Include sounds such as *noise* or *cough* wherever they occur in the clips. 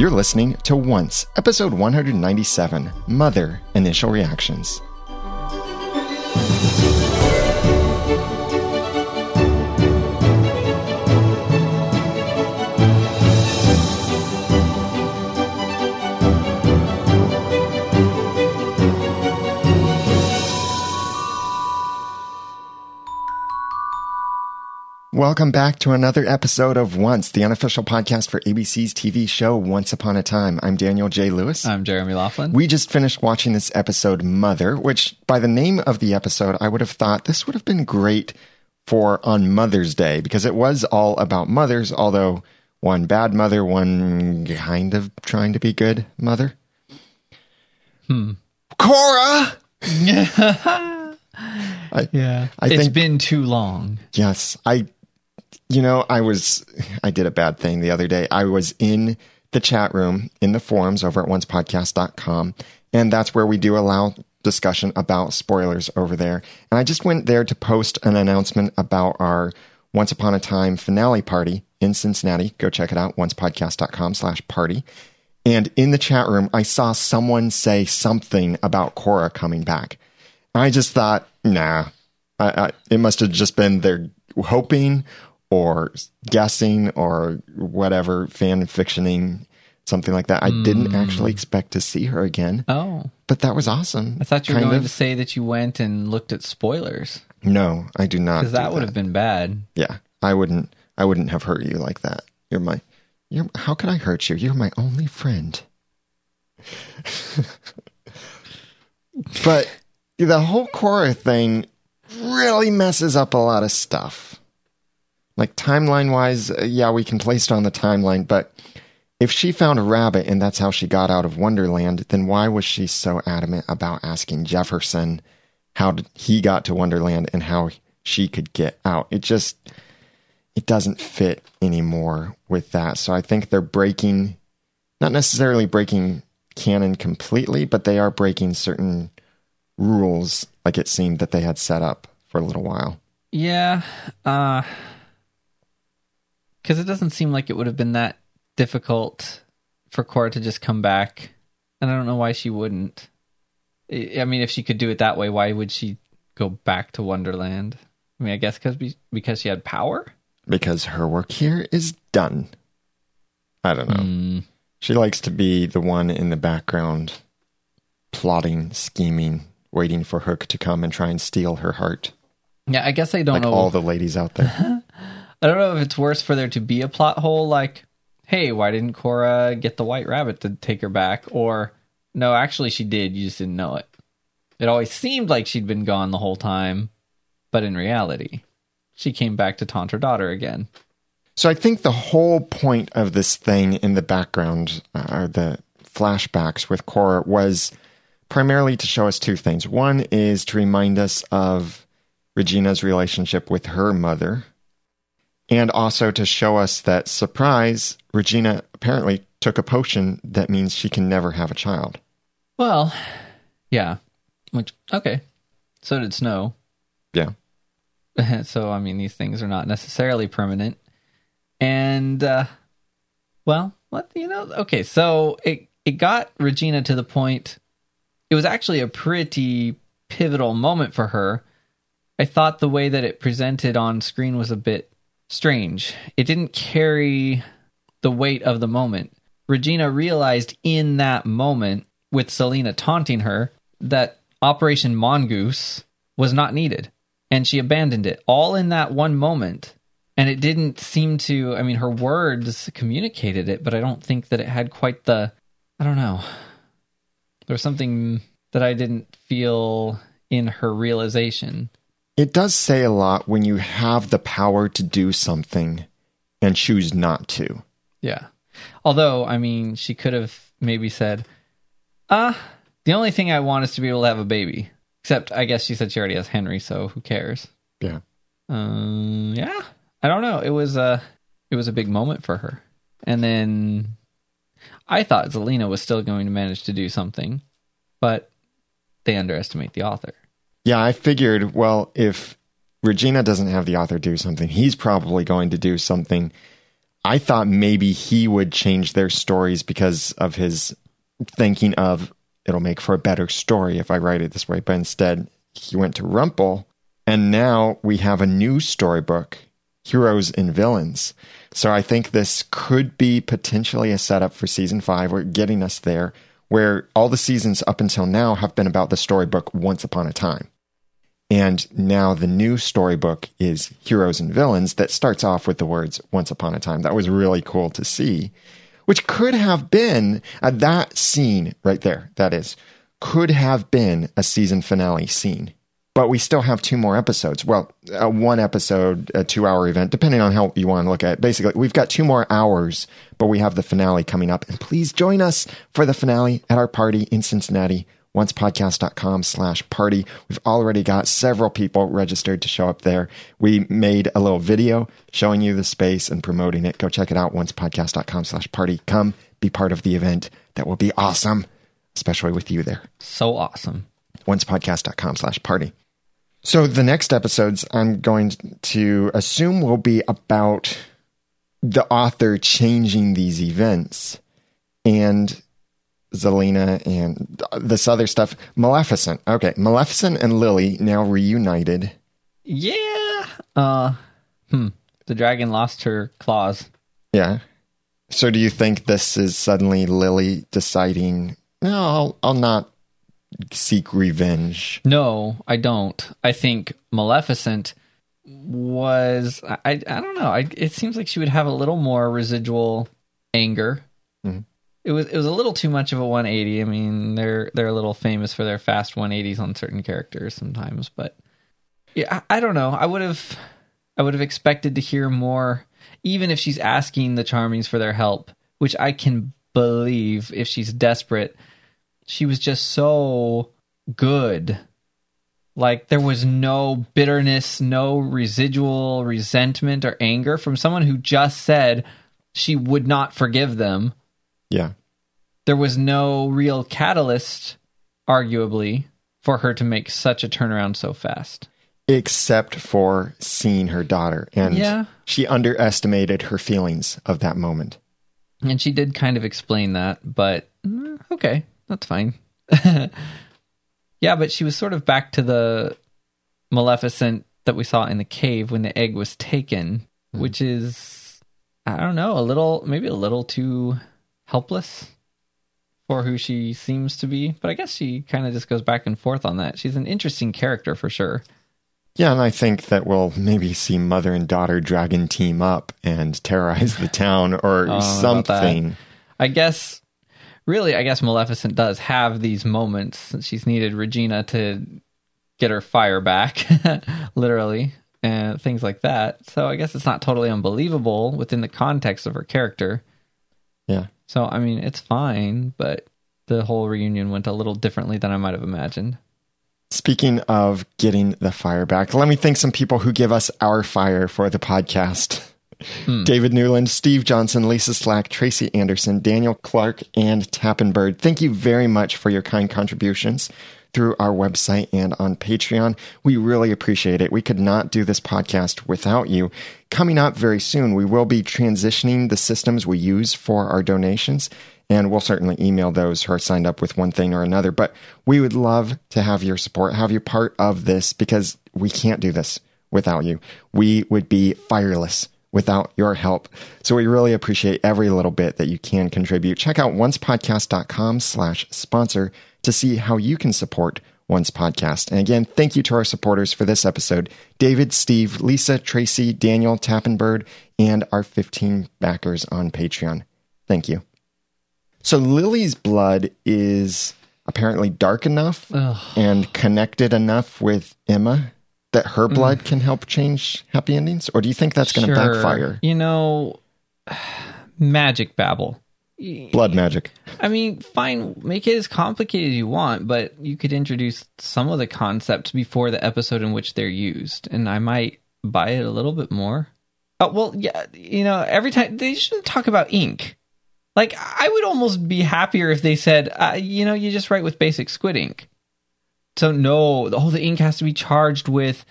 You're listening to Once, episode 197 Mother Initial Reactions. Welcome back to another episode of Once, the unofficial podcast for ABC's TV show Once Upon a Time. I'm Daniel J. Lewis. I'm Jeremy Laughlin. We just finished watching this episode, Mother, which by the name of the episode, I would have thought this would have been great for on Mother's Day because it was all about mothers, although one bad mother, one kind of trying to be good mother. Hmm. Cora! *laughs* I, yeah. I It's think- been too long. Yes, I you know, I was I did a bad thing the other day. I was in the chat room in the forums over at oncepodcast.com and that's where we do allow discussion about spoilers over there. And I just went there to post an announcement about our Once Upon a Time finale party in Cincinnati. Go check it out, oncepodcast.com slash party. And in the chat room, I saw someone say something about Cora coming back. I just thought, nah, I, I, it must have just been they're hoping or guessing or whatever fan fictioning something like that. I didn't hmm. actually expect to see her again, Oh. but that was awesome. I thought you were going of. to say that you went and looked at spoilers No, I do not. because that do would have been bad. Yeah, I wouldn't. I wouldn't have hurt you like that. You're my. You're. How could I hurt you? You're my only friend. *laughs* but the whole Cora thing really messes up a lot of stuff. Like timeline wise, uh, yeah, we can place it on the timeline, but if she found a rabbit and that's how she got out of Wonderland, then why was she so adamant about asking Jefferson how he got to Wonderland and how she could get out? It just it doesn't fit anymore with that. So I think they're breaking not necessarily breaking canon completely, but they are breaking certain rules like it seemed that they had set up for a little while. Yeah. Uh, because it doesn't seem like it would have been that difficult for Cora to just come back. And I don't know why she wouldn't. I mean, if she could do it that way, why would she go back to Wonderland? I mean, I guess because because she had power. because her work here is done. I don't know. Mm, She likes to be the one in the background, plotting, scheming, waiting for Hook to come and try and steal her heart, yeah, I guess I don't like know. all the ladies out there. *laughs* I don't know if it's worse for there to be a plot hole like, hey, why didn't Cora get the white rabbit to take her back? Or, no, actually she did, you just didn't know it. It always seemed like she'd been gone the whole time, but in reality, she came back to taunt her daughter again. So I think the whole point of this thing in the background, uh, or the flashbacks with Cora, was primarily to show us two things. One is to remind us of Regina's relationship with her mother, and also to show us that, surprise, Regina apparently took a potion that means she can never have a child. Well, yeah. Which, okay. So did Snow. Yeah. *laughs* so, I mean, these things are not necessarily permanent. And, uh, well, what, you know, okay. So it, it got Regina to the point, it was actually a pretty pivotal moment for her. I thought the way that it presented on screen was a bit strange. It didn't carry the weight of the moment. Regina realized in that moment, with Zelena taunting her, that Operation Mongoose was not needed. And she abandoned it all in that one moment. And it didn't seem to, I mean, her words communicated it, but I don't think that it had quite the, I don't know. There was something that I didn't feel in her realization. It does say a lot when you have the power to do something and choose not to. Yeah. Although, I mean, she could have maybe said, ah, the only thing I want is to be able to have a baby. Except, I guess she said she already has Henry, so who cares? Yeah. Um, yeah. I don't know. It was a, it was a big moment for her. And then I thought Zelena was still going to manage to do something, but they underestimate the author. Yeah, I figured, well, if Regina doesn't have the author do something, he's probably going to do something I thought maybe he would change their stories because of his thinking of it'll make for a better story if I write it this way. But instead, he went to Rumple, and now we have a new storybook, Heroes and Villains. So I think this could be potentially a setup for season five. We're getting us there, where all the seasons up until now have been about the storybook Once Upon a Time. And now the new storybook is Heroes and Villains that starts off with the words Once Upon a Time. That was really cool to see, which could have been uh, that scene right there. That is, could have been a season finale scene. But we still have two more episodes. Well, a one episode, a two hour event, depending on how you want to look at it. Basically, we've got two more hours, but we have the finale coming up. And please join us for the finale at our party in Cincinnati oncepodcast.com slash party. We've already got several people registered to show up there. We made a little video showing you the space and promoting it. Go check it out, oncepodcast.com slash party. Come be part of the event. That will be awesome, especially with you there. So awesome. oncepodcast.com slash party. So the next episodes I'm going to assume will be about the author changing these events and Zelena and this other stuff. Maleficent. Okay, Maleficent and Lily now reunited. Yeah. Uh hmm. The dragon lost her claws. Yeah. So do you think this is suddenly Lily deciding, no, I'll, I'll not seek revenge? No, I don't. I think Maleficent was I I, don't know. I, it seems like she would have a little more residual anger. Mhm. It was it was a little too much of a 180. I mean, they're they're a little famous for their fast 180s on certain characters sometimes, but yeah, I, I don't know. I would have I would have expected to hear more even if she's asking the Charmings for their help, which I can believe if she's desperate. She was just so good. Like there was no bitterness, no residual resentment or anger from someone who just said she would not forgive them. Yeah. There was no real catalyst, arguably, for her to make such a turnaround so fast. Except for seeing her daughter. And Yeah. she underestimated her feelings of that moment. And she did kind of explain that, but mm, okay, that's fine. *laughs* yeah, but she was sort of back to the Maleficent that we saw in the cave when the egg was taken, which is, I don't know, a little, maybe a little too helpless for who she seems to be. But I guess she kind of just goes back and forth on that. She's an interesting character for sure. Yeah, and I think that we'll maybe see mother and daughter dragon team up and terrorize the town or *laughs* Oh, something. I guess, really, I guess Maleficent does have these moments. since She's needed Regina to get her fire back, *laughs* literally, and things like that. So I guess it's not totally unbelievable within the context of her character. Yeah. So, I mean, it's fine, but the whole reunion went a little differently than I might have imagined. Speaking of getting the fire back, let me thank some people who give us our fire for the podcast. Hmm. David Newland, Steve Johnson, Lisa Slack, Tracy Anderson, Daniel Clark, and Tappenbird. Thank you very much for your kind contributions through our website and on Patreon. We really appreciate it. We could not do this podcast without you. Coming up very soon, we will be transitioning the systems we use for our donations, and we'll certainly email those who are signed up with one thing or another. But we would love to have your support, have you part of this, because we can't do this without you. We would be fireless without your help. So we really appreciate every little bit that you can contribute. Check out oncepodcast.com slash sponsor to see how you can support Once Podcast. And again, thank you to our supporters for this episode. David, Steve, Lisa, Tracy, Daniel, Tappenbird, and our 15 backers on Patreon. Thank you. So Lily's blood is apparently dark enough Ugh. and connected enough with Emma that her blood can help change happy endings? Or do you think that's going to Sure. backfire? You know, magic babble. Blood magic. I mean, fine, make it as complicated as you want, but you could introduce some of the concepts before the episode in which they're used, and I might buy it a little bit more. Oh, well, yeah, you know, every time they shouldn't talk about ink. Like, I would almost be happier if they said, uh, you know, you just write with basic squid ink. So no, the ink has to be charged with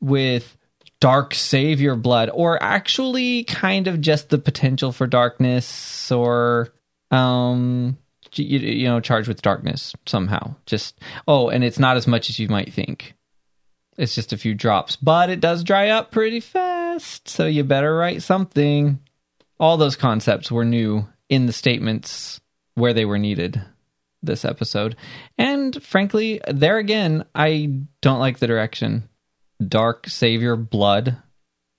with dark savior blood or actually kind of just the potential for darkness or um you, you know charged with darkness somehow. Just oh and it's not as much as you might think. It's just a few drops but it does dry up pretty fast so you better write something. All those concepts were new in the statements where they were needed this episode and frankly there again i don't like the direction dark savior blood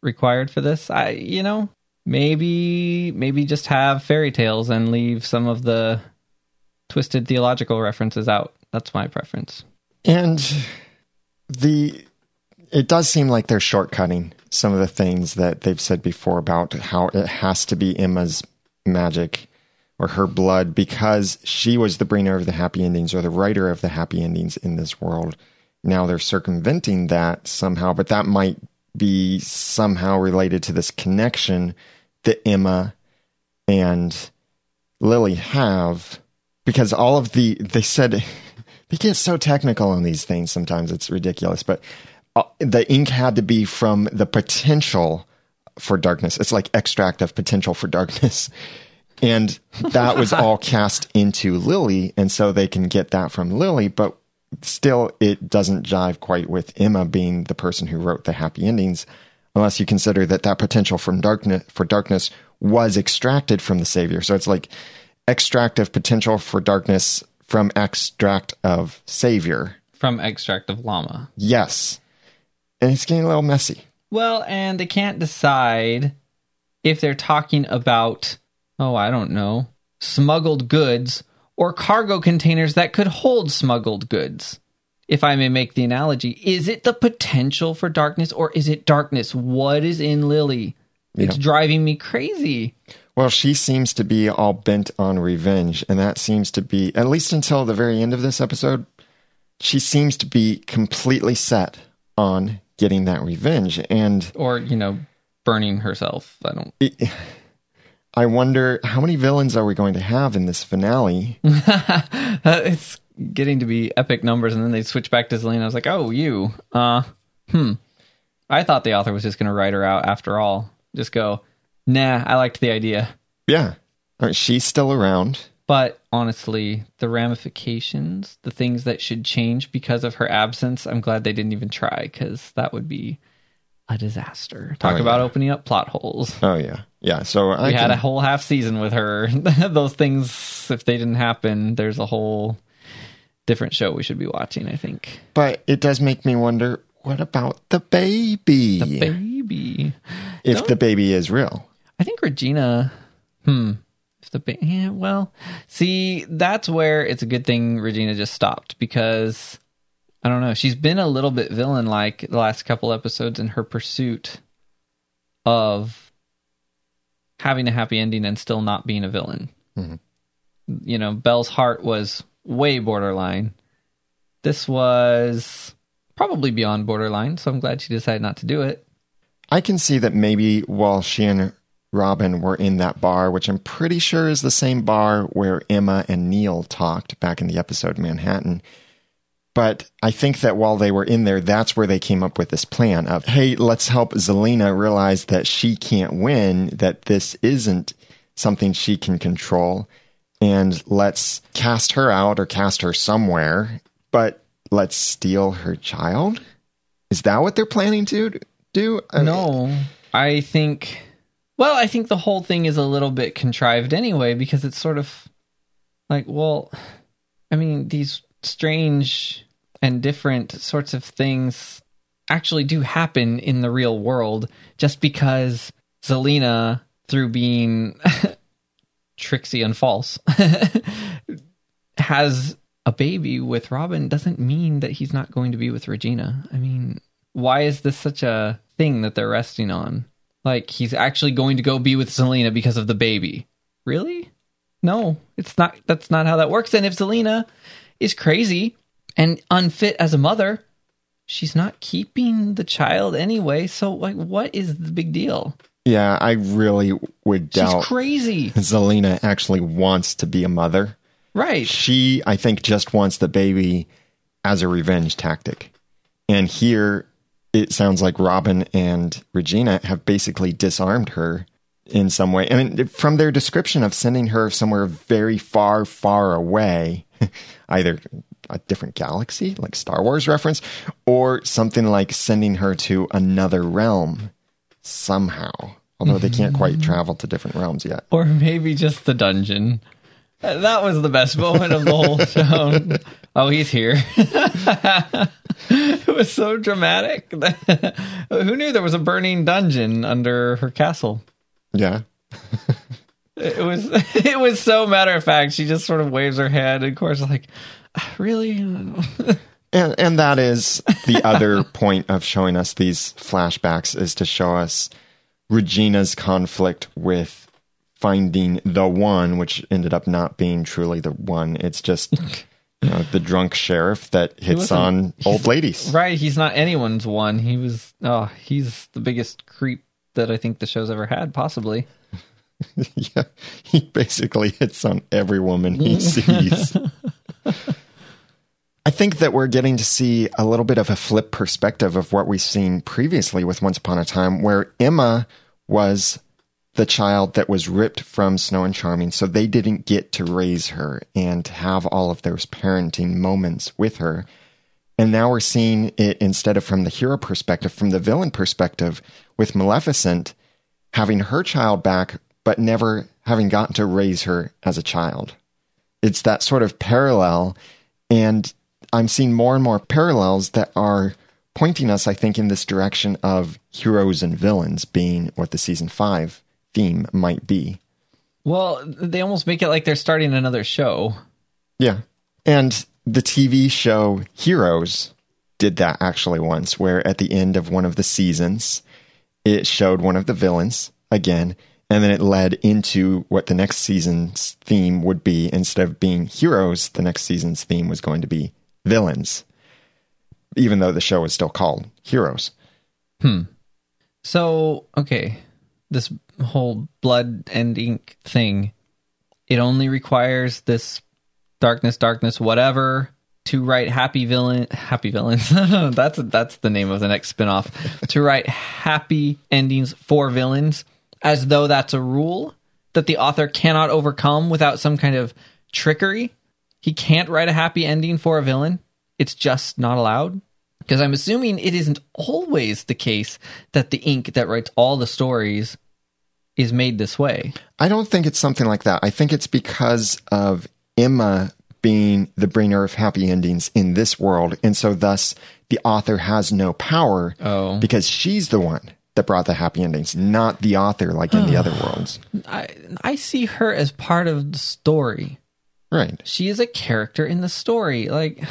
required for this. I you know, maybe maybe just have fairy tales and leave some of the twisted theological references out. That's my preference. And the it does seem like they're shortcutting some of the things that they've said before about how it has to be Emma's magic or her blood because she was the bringer of the happy endings or the writer of the happy endings in this world. Now they're circumventing that somehow, but that might be somehow related to this connection that Emma and Lily have because all of the they said *laughs* they get so technical on these things sometimes it's ridiculous but uh, the ink had to be from the potential for darkness it's like extract of potential for darkness *laughs* and that was all cast into Lily and so they can get that from Lily but still it doesn't jive quite with Emma being the person who wrote the happy endings unless you consider that that potential from darkness for darkness was extracted from the savior. So it's like extract of potential for darkness from extract of savior. From extract of llama. yes. And it's getting a little messy. Well, and they can't decide if they're talking about, oh, I don't know, smuggled goods or cargo containers that could hold smuggled goods. If I may make the analogy, is it the potential for darkness or is it darkness? What is in Lily? It's Yeah. driving me crazy. well she seems to be all bent on revenge and that seems to be at least until the very end of this episode she seems to be completely set on getting that revenge and Or, you know, burning herself. I don't. I wonder how many villains are we going to have in this finale? *laughs* it's getting to be epic numbers, and then they switch back to Zelena. I was like, oh, you. Uh, hmm. I thought the author was just going to write her out after all. Just go, nah, I liked the idea. Yeah. All right, she's still around. But honestly, the ramifications, the things that should change because of her absence, I'm glad they didn't even try because that would be a disaster. Talk Oh, about yeah. opening up plot holes. Oh yeah. Yeah. So I we had can- a whole half season with her. *laughs* Those things, if they didn't happen, there's a whole different show we should be watching, I think. but it does make me wonder what about the baby? The baby. if Don't- the baby is real. I think Regina. Hmm. If the ba- yeah, well, see, that's where it's a good thing Regina just stopped because I don't know. She's been a little bit villain like the last couple episodes in her pursuit of having a happy ending and still not being a villain. Mhm. You know, Belle's heart was way borderline. This was probably beyond borderline, so I'm glad she decided not to do it. I can see that maybe while she and Robin were in that bar, which I'm pretty sure is the same bar where Emma and Neal talked back in the episode Manhattan. But I think that while they were in there, that's where they came up with this plan of, hey, let's help Zelena realize that she can't win, that this isn't something she can control, and let's cast her out or cast her somewhere, but let's steal her child? Is that what they're planning to do? No, I think. Well, I think the whole thing is a little bit contrived anyway because it's sort of like, well, I mean, these strange and different sorts of things actually do happen in the real world just because Zelena, through being *laughs* tricksy and false, *laughs* has a baby with Robin doesn't mean that he's not going to be with Regina. I mean, why is this such a thing that they're resting on? Like he's actually going to go be with Zelena because of the baby. Really? No, it's not that's not how that works. And if Zelena is crazy and unfit as a mother, she's not keeping the child anyway. So like what is the big deal? Yeah, I really would doubt. She's crazy. Zelena actually wants to be a mother. Right. She, I think, just wants the baby as a revenge tactic. And here, it sounds like Robin and Regina have basically disarmed her in some way. I mean, from their description of sending her somewhere very far, far away, *laughs* either a different galaxy, like Star Wars reference, or something like sending her to another realm somehow. Although they can't quite mm-hmm. travel to different realms yet. Or maybe just the dungeon. That was the best moment of the whole *laughs* show. oh, he's here. *laughs* it was so dramatic. Who knew there was a burning dungeon under her castle? Yeah. It was *laughs* it was so matter of fact. She just sort of waves her head, and of course, like, ah, really. *laughs* And and that is the other *laughs* point of showing us these flashbacks is to show us Regina's conflict with finding the one, which ended up not being truly the one. It's just you know, the drunk sheriff that hits on old ladies. right? He's not anyone's one. He was. Oh, he's the biggest creep that I think the show's ever had, possibly. *laughs* yeah, he basically hits on every woman he *laughs* sees. I think that we're getting to see a little bit of a flip perspective of what we've seen previously with Once Upon a Time, where Emma was the child that was ripped from Snow and Charming, so they didn't get to raise her and have all of those parenting moments with her. And now we're seeing it instead of from the hero perspective, from the villain perspective, with Maleficent having her child back, but never having gotten to raise her as a child. It's that sort of parallel. And I'm seeing more and more parallels that are pointing us, I think, in this direction of heroes and villains being what the season five theme might be. Well, they almost make it like they're starting another show. Yeah. And the TV show Heroes did that actually once, where at the end of one of the seasons, it showed one of the villains again, and then it led into what the next season's theme would be. Instead of being heroes, the next season's theme was going to be villains, even though the show was still called Heroes. Hmm. So, okay, this whole blood and ink thing, it only requires this darkness, darkness, whatever to write happy villain, happy villains. *laughs* that's that's the name of the next spinoff. to write happy endings for villains, as though that's a rule that the author cannot overcome without some kind of trickery. He can't write a happy ending for a villain. It's just not allowed. Because I'm assuming it isn't always the case that the ink that writes all the stories is made this way. I don't think it's something like that. I think it's because of Emma being the bringer of happy endings in this world. And so, thus, the author has no power Oh. because she's the one that brought the happy endings, not the author like in the other *sighs* worlds. I I see her as part of the story. Right. She is a character in the story. Like,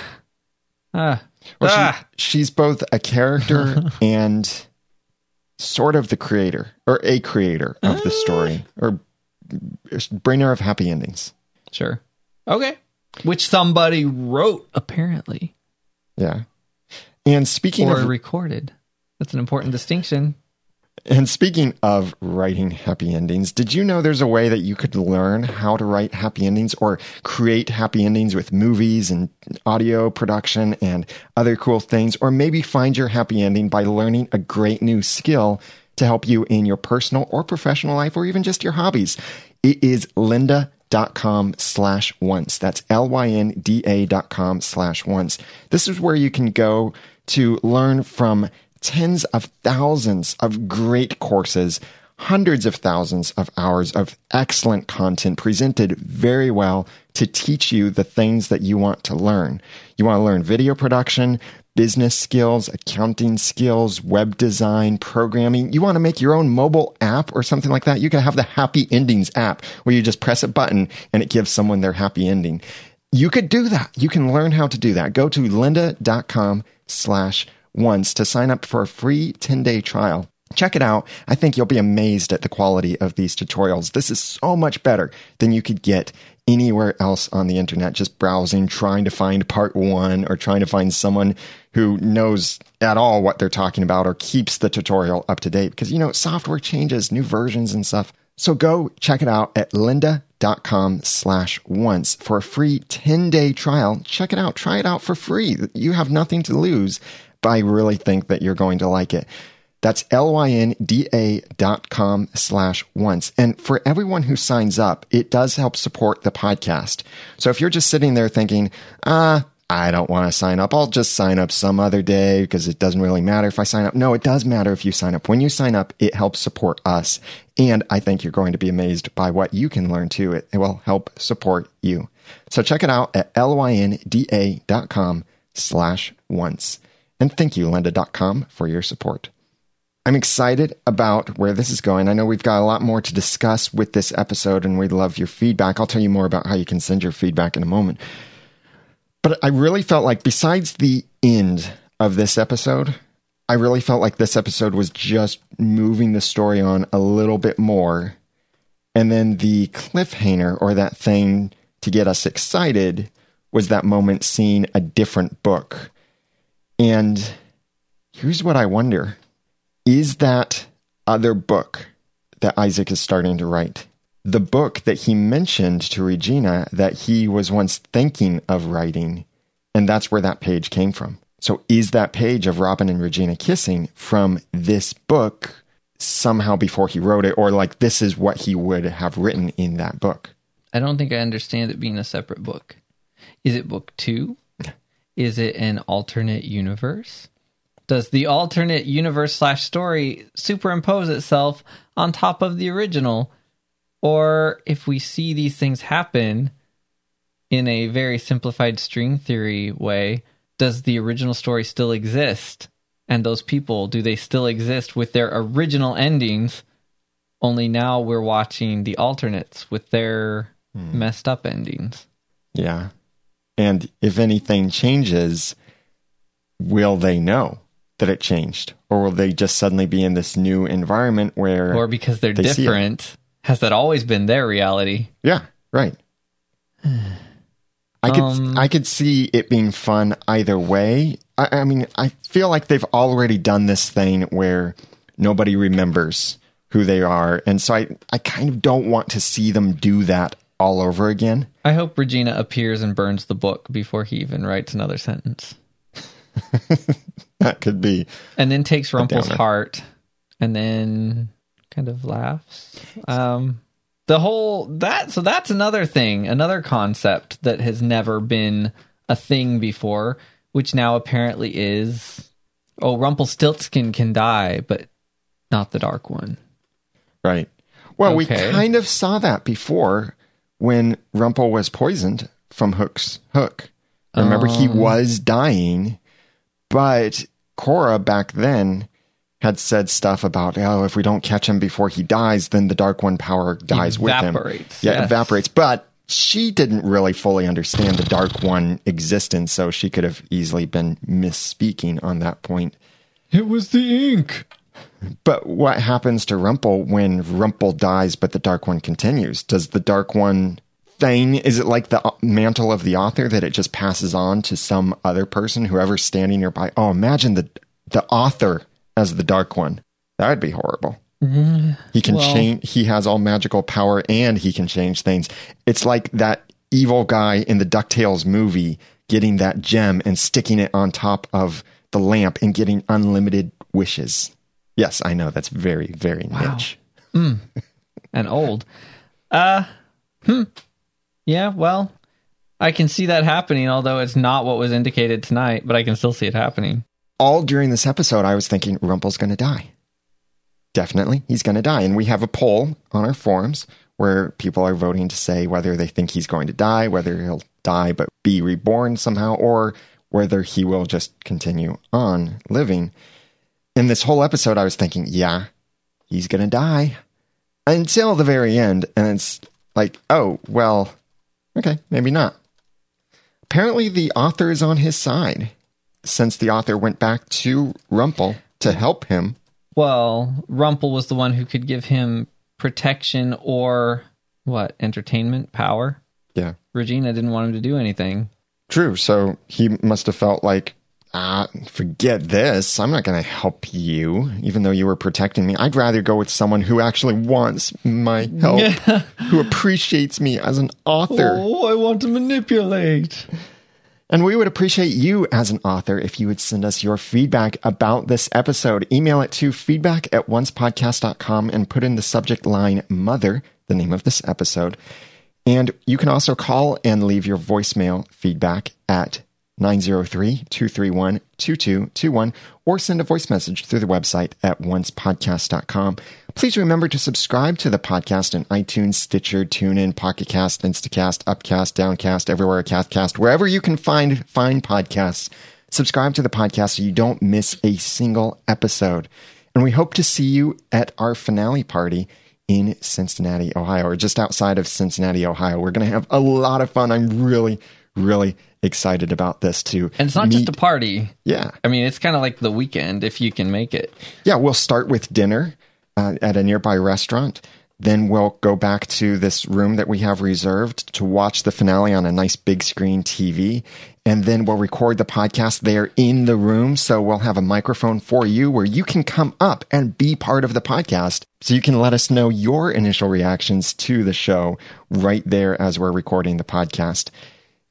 *sighs* ah, Well, ah. she, she's both a character *laughs* and sort of the creator or a creator of the story or bringer of happy endings. sure, okay. Which somebody wrote apparently Yeah. And speaking or of recorded. That's an important distinction. And speaking of writing happy endings, did you know there's a way that you could learn how to write happy endings or create happy endings with movies and audio production and other cool things? Or maybe find your happy ending by learning a great new skill to help you in your personal or professional life or even just your hobbies. It is lynda.com slash once. That's L-Y-N-D-A dot com slash once. This is where you can go to learn from tens of thousands of great courses, hundreds of thousands of hours of excellent content presented very well to teach you the things that you want to learn. You want to learn video production, business skills, accounting skills, web design, programming. You want to make your own mobile app or something like that. You can have the Happy Endings app where you just press a button and it gives someone their happy ending. You could do that. You can learn how to do that. Go to lynda.com slash once to sign up for a free 10 day trial. Check it out. I think you'll be amazed at the quality of these tutorials. This is so much better than you could get anywhere else on the internet, just browsing, trying to find part one or trying to find someone who knows at all what they're talking about or keeps the tutorial up to date. Because, you know, software changes, new versions and stuff. So go check it out at lynda.com slash once for a free 10 day trial. Check it out. Try it out for free. You have nothing to lose I really think that you're going to like it. That's L-Y-N-D-A dot com slash once. And for everyone who signs up, it does help support the podcast. So if you're just sitting there thinking, ah, I don't want to sign up. I'll just sign up some other day because it doesn't really matter if I sign up. No, it does matter if you sign up. When you sign up, it helps support us. And I think you're going to be amazed by what you can learn too. It, will help support you. So check it out at L-Y-N-D-A dot com slash once. And thank you, lynda.com, for your support. I'm excited about where this is going. I know we've got a lot more to discuss with this episode, and we'd love your feedback. I'll tell you more about how you can send your feedback in a moment. But I really felt like, besides the end of this episode, I really felt like this episode was just moving the story on a little bit more. And then the cliffhanger or that thing to get us excited was that moment seeing a different book. And here's what I wonder is that other book that Isaac is starting to write the book that he mentioned to Regina that he was once thinking of writing. And that's where that page came from. So is that page of Robin and Regina kissing from this book somehow before he wrote it, or like this is what he would have written in that book? I don't think I understand it being a separate book. Is it book two? Is it an alternate universe? Does the alternate universe slash story superimpose itself on top of the original? Or if we see these things happen in a very simplified string theory way, does the original story still exist? And those people, do they still exist with their original endings? Only now we're watching the alternates with their hmm. messed up endings. Yeah. And if anything changes, will they know? that it changed? Or will they just suddenly be in this new environment where. Or because they're they different, has that always been their reality? Yeah, right. I could um, I could see it being fun either way. I, I, mean, I feel like they've already done this thing where nobody remembers who they are, and so I I kind of don't want to see them do that all over again. I hope Regina appears and burns the book before he even writes another sentence. *laughs* that could be. And then takes Rumple's heart and then kind of laughs. Um, the whole that so that's another thing, another concept that has never been a thing before, which now apparently is. Oh, Rumpelstiltskin can die, but not the Dark One. Right. Well, okay. we kind of saw that before when Rumple was poisoned from Hook's hook. Remember, um, he was dying but Cora back then had said stuff about, oh, if we don't catch him before he dies, then the Dark One power dies with him. Yeah, yes. evaporates. But she didn't really fully understand the Dark One existence, so she could have easily been misspeaking on that point. It was the ink. But what happens to Rumple when Rumple dies, but the Dark One continues? Does the Dark One thing? Is it like the mantle of the author that it just passes on to some other person, whoever's standing nearby? Oh, imagine the the author as the dark one. That would be horrible. Mm-hmm. He can well, change. He has all magical power, and he can change things. It's like that evil guy in the Ducktales movie getting that gem and sticking it on top of the lamp and getting unlimited wishes. Yes, I know that's very very wow. niche mm. *laughs* and old. Uh, hmm. Yeah, well, I can see that happening, although it's not what was indicated tonight, but I can still see it happening. All during this episode, I was thinking Rumple's going to die. Definitely, he's going to die. And we have a poll on our forums where people are voting to say whether they think he's going to die, whether he'll die but be reborn somehow, or whether he will just continue on living. In this whole episode, I was thinking, yeah, he's going to die until the very end. And it's like, oh, well, Okay, maybe not. Apparently, the author is on his side since the author went back to Rumple to help him. Well, Rumple was the one who could give him protection or what? Entertainment power? Yeah. Regina didn't want him to do anything. True. So he must have felt like ah, forget this. I'm not going to help you, even though you were protecting me. I'd rather go with someone who actually wants my help, who appreciates me as an author. Oh, I want to manipulate. And we would appreciate you as an author if you would send us your feedback about this episode. Email it to feedback at oncepodcast.com and put in the subject line mother, the name of this episode. And you can also call and leave your voicemail feedback at 903-231-2221 or send a voice message through the website at oncepodcast.com. Please remember to subscribe to the podcast in iTunes, Stitcher, TuneIn, Pocket Cast, Instacast, Upcast, Downcast, everywhere, Castcast, wherever you can find fine podcasts. Subscribe to the podcast so you don't miss a single episode. And we hope to see you at our finale party in Cincinnati, Ohio, or just outside of Cincinnati, Ohio. We're going to have a lot of fun. I'm really, really excited about this too. And it's not just a party. Yeah. I mean, it's kind of like the weekend if you can make it. Yeah, we'll start with dinner uh, at a nearby restaurant. Then we'll go back to this room that we have reserved to watch the finale on a nice big screen TV. And then we'll record the podcast there in the room. So we'll have a microphone for you where you can come up and be part of the podcast. So you can let us know your initial reactions to the show right there as we're recording the podcast.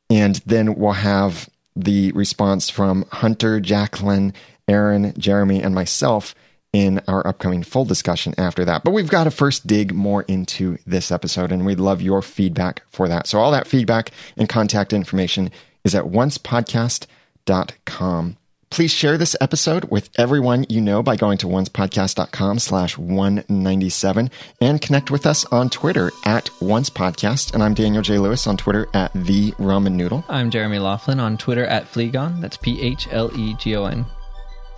And then we'll have the response from Hunter, Jacqueline, Aaron, Jeremy, and myself in our upcoming full discussion after that. But we've got to first dig more into this episode, and we'd love your feedback for that. So all that feedback and contact information is at oncepodcast.com. Please share this episode with everyone you know by going to oncepodcast.com slash 197 and connect with us on Twitter at oncepodcast. And I'm Daniel J. Lewis on Twitter at the ramen noodle. I'm Jeremy Laughlin on Twitter at Phlegon. That's P H L E G O N.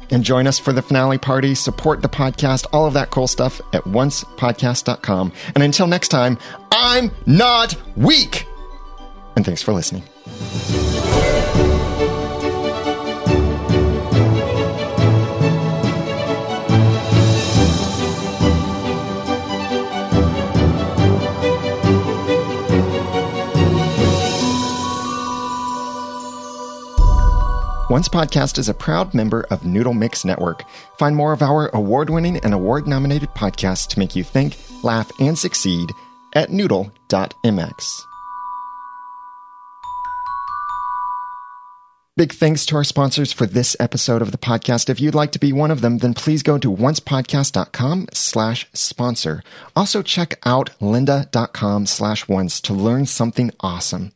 And join us for the finale party, support the podcast, all of that cool stuff at oncepodcast.com. And until next time, I'm not weak. And thanks for listening. Once Podcast is a proud member of Noodle Mix Network. Find more of our award winning and award nominated podcasts to make you think, laugh, and succeed at noodle.mx. Big thanks to our sponsors for this episode of the podcast. If you'd like to be one of them, then please go to oncepodcast.com slash sponsor. Also check out lynda.com slash once to learn something awesome.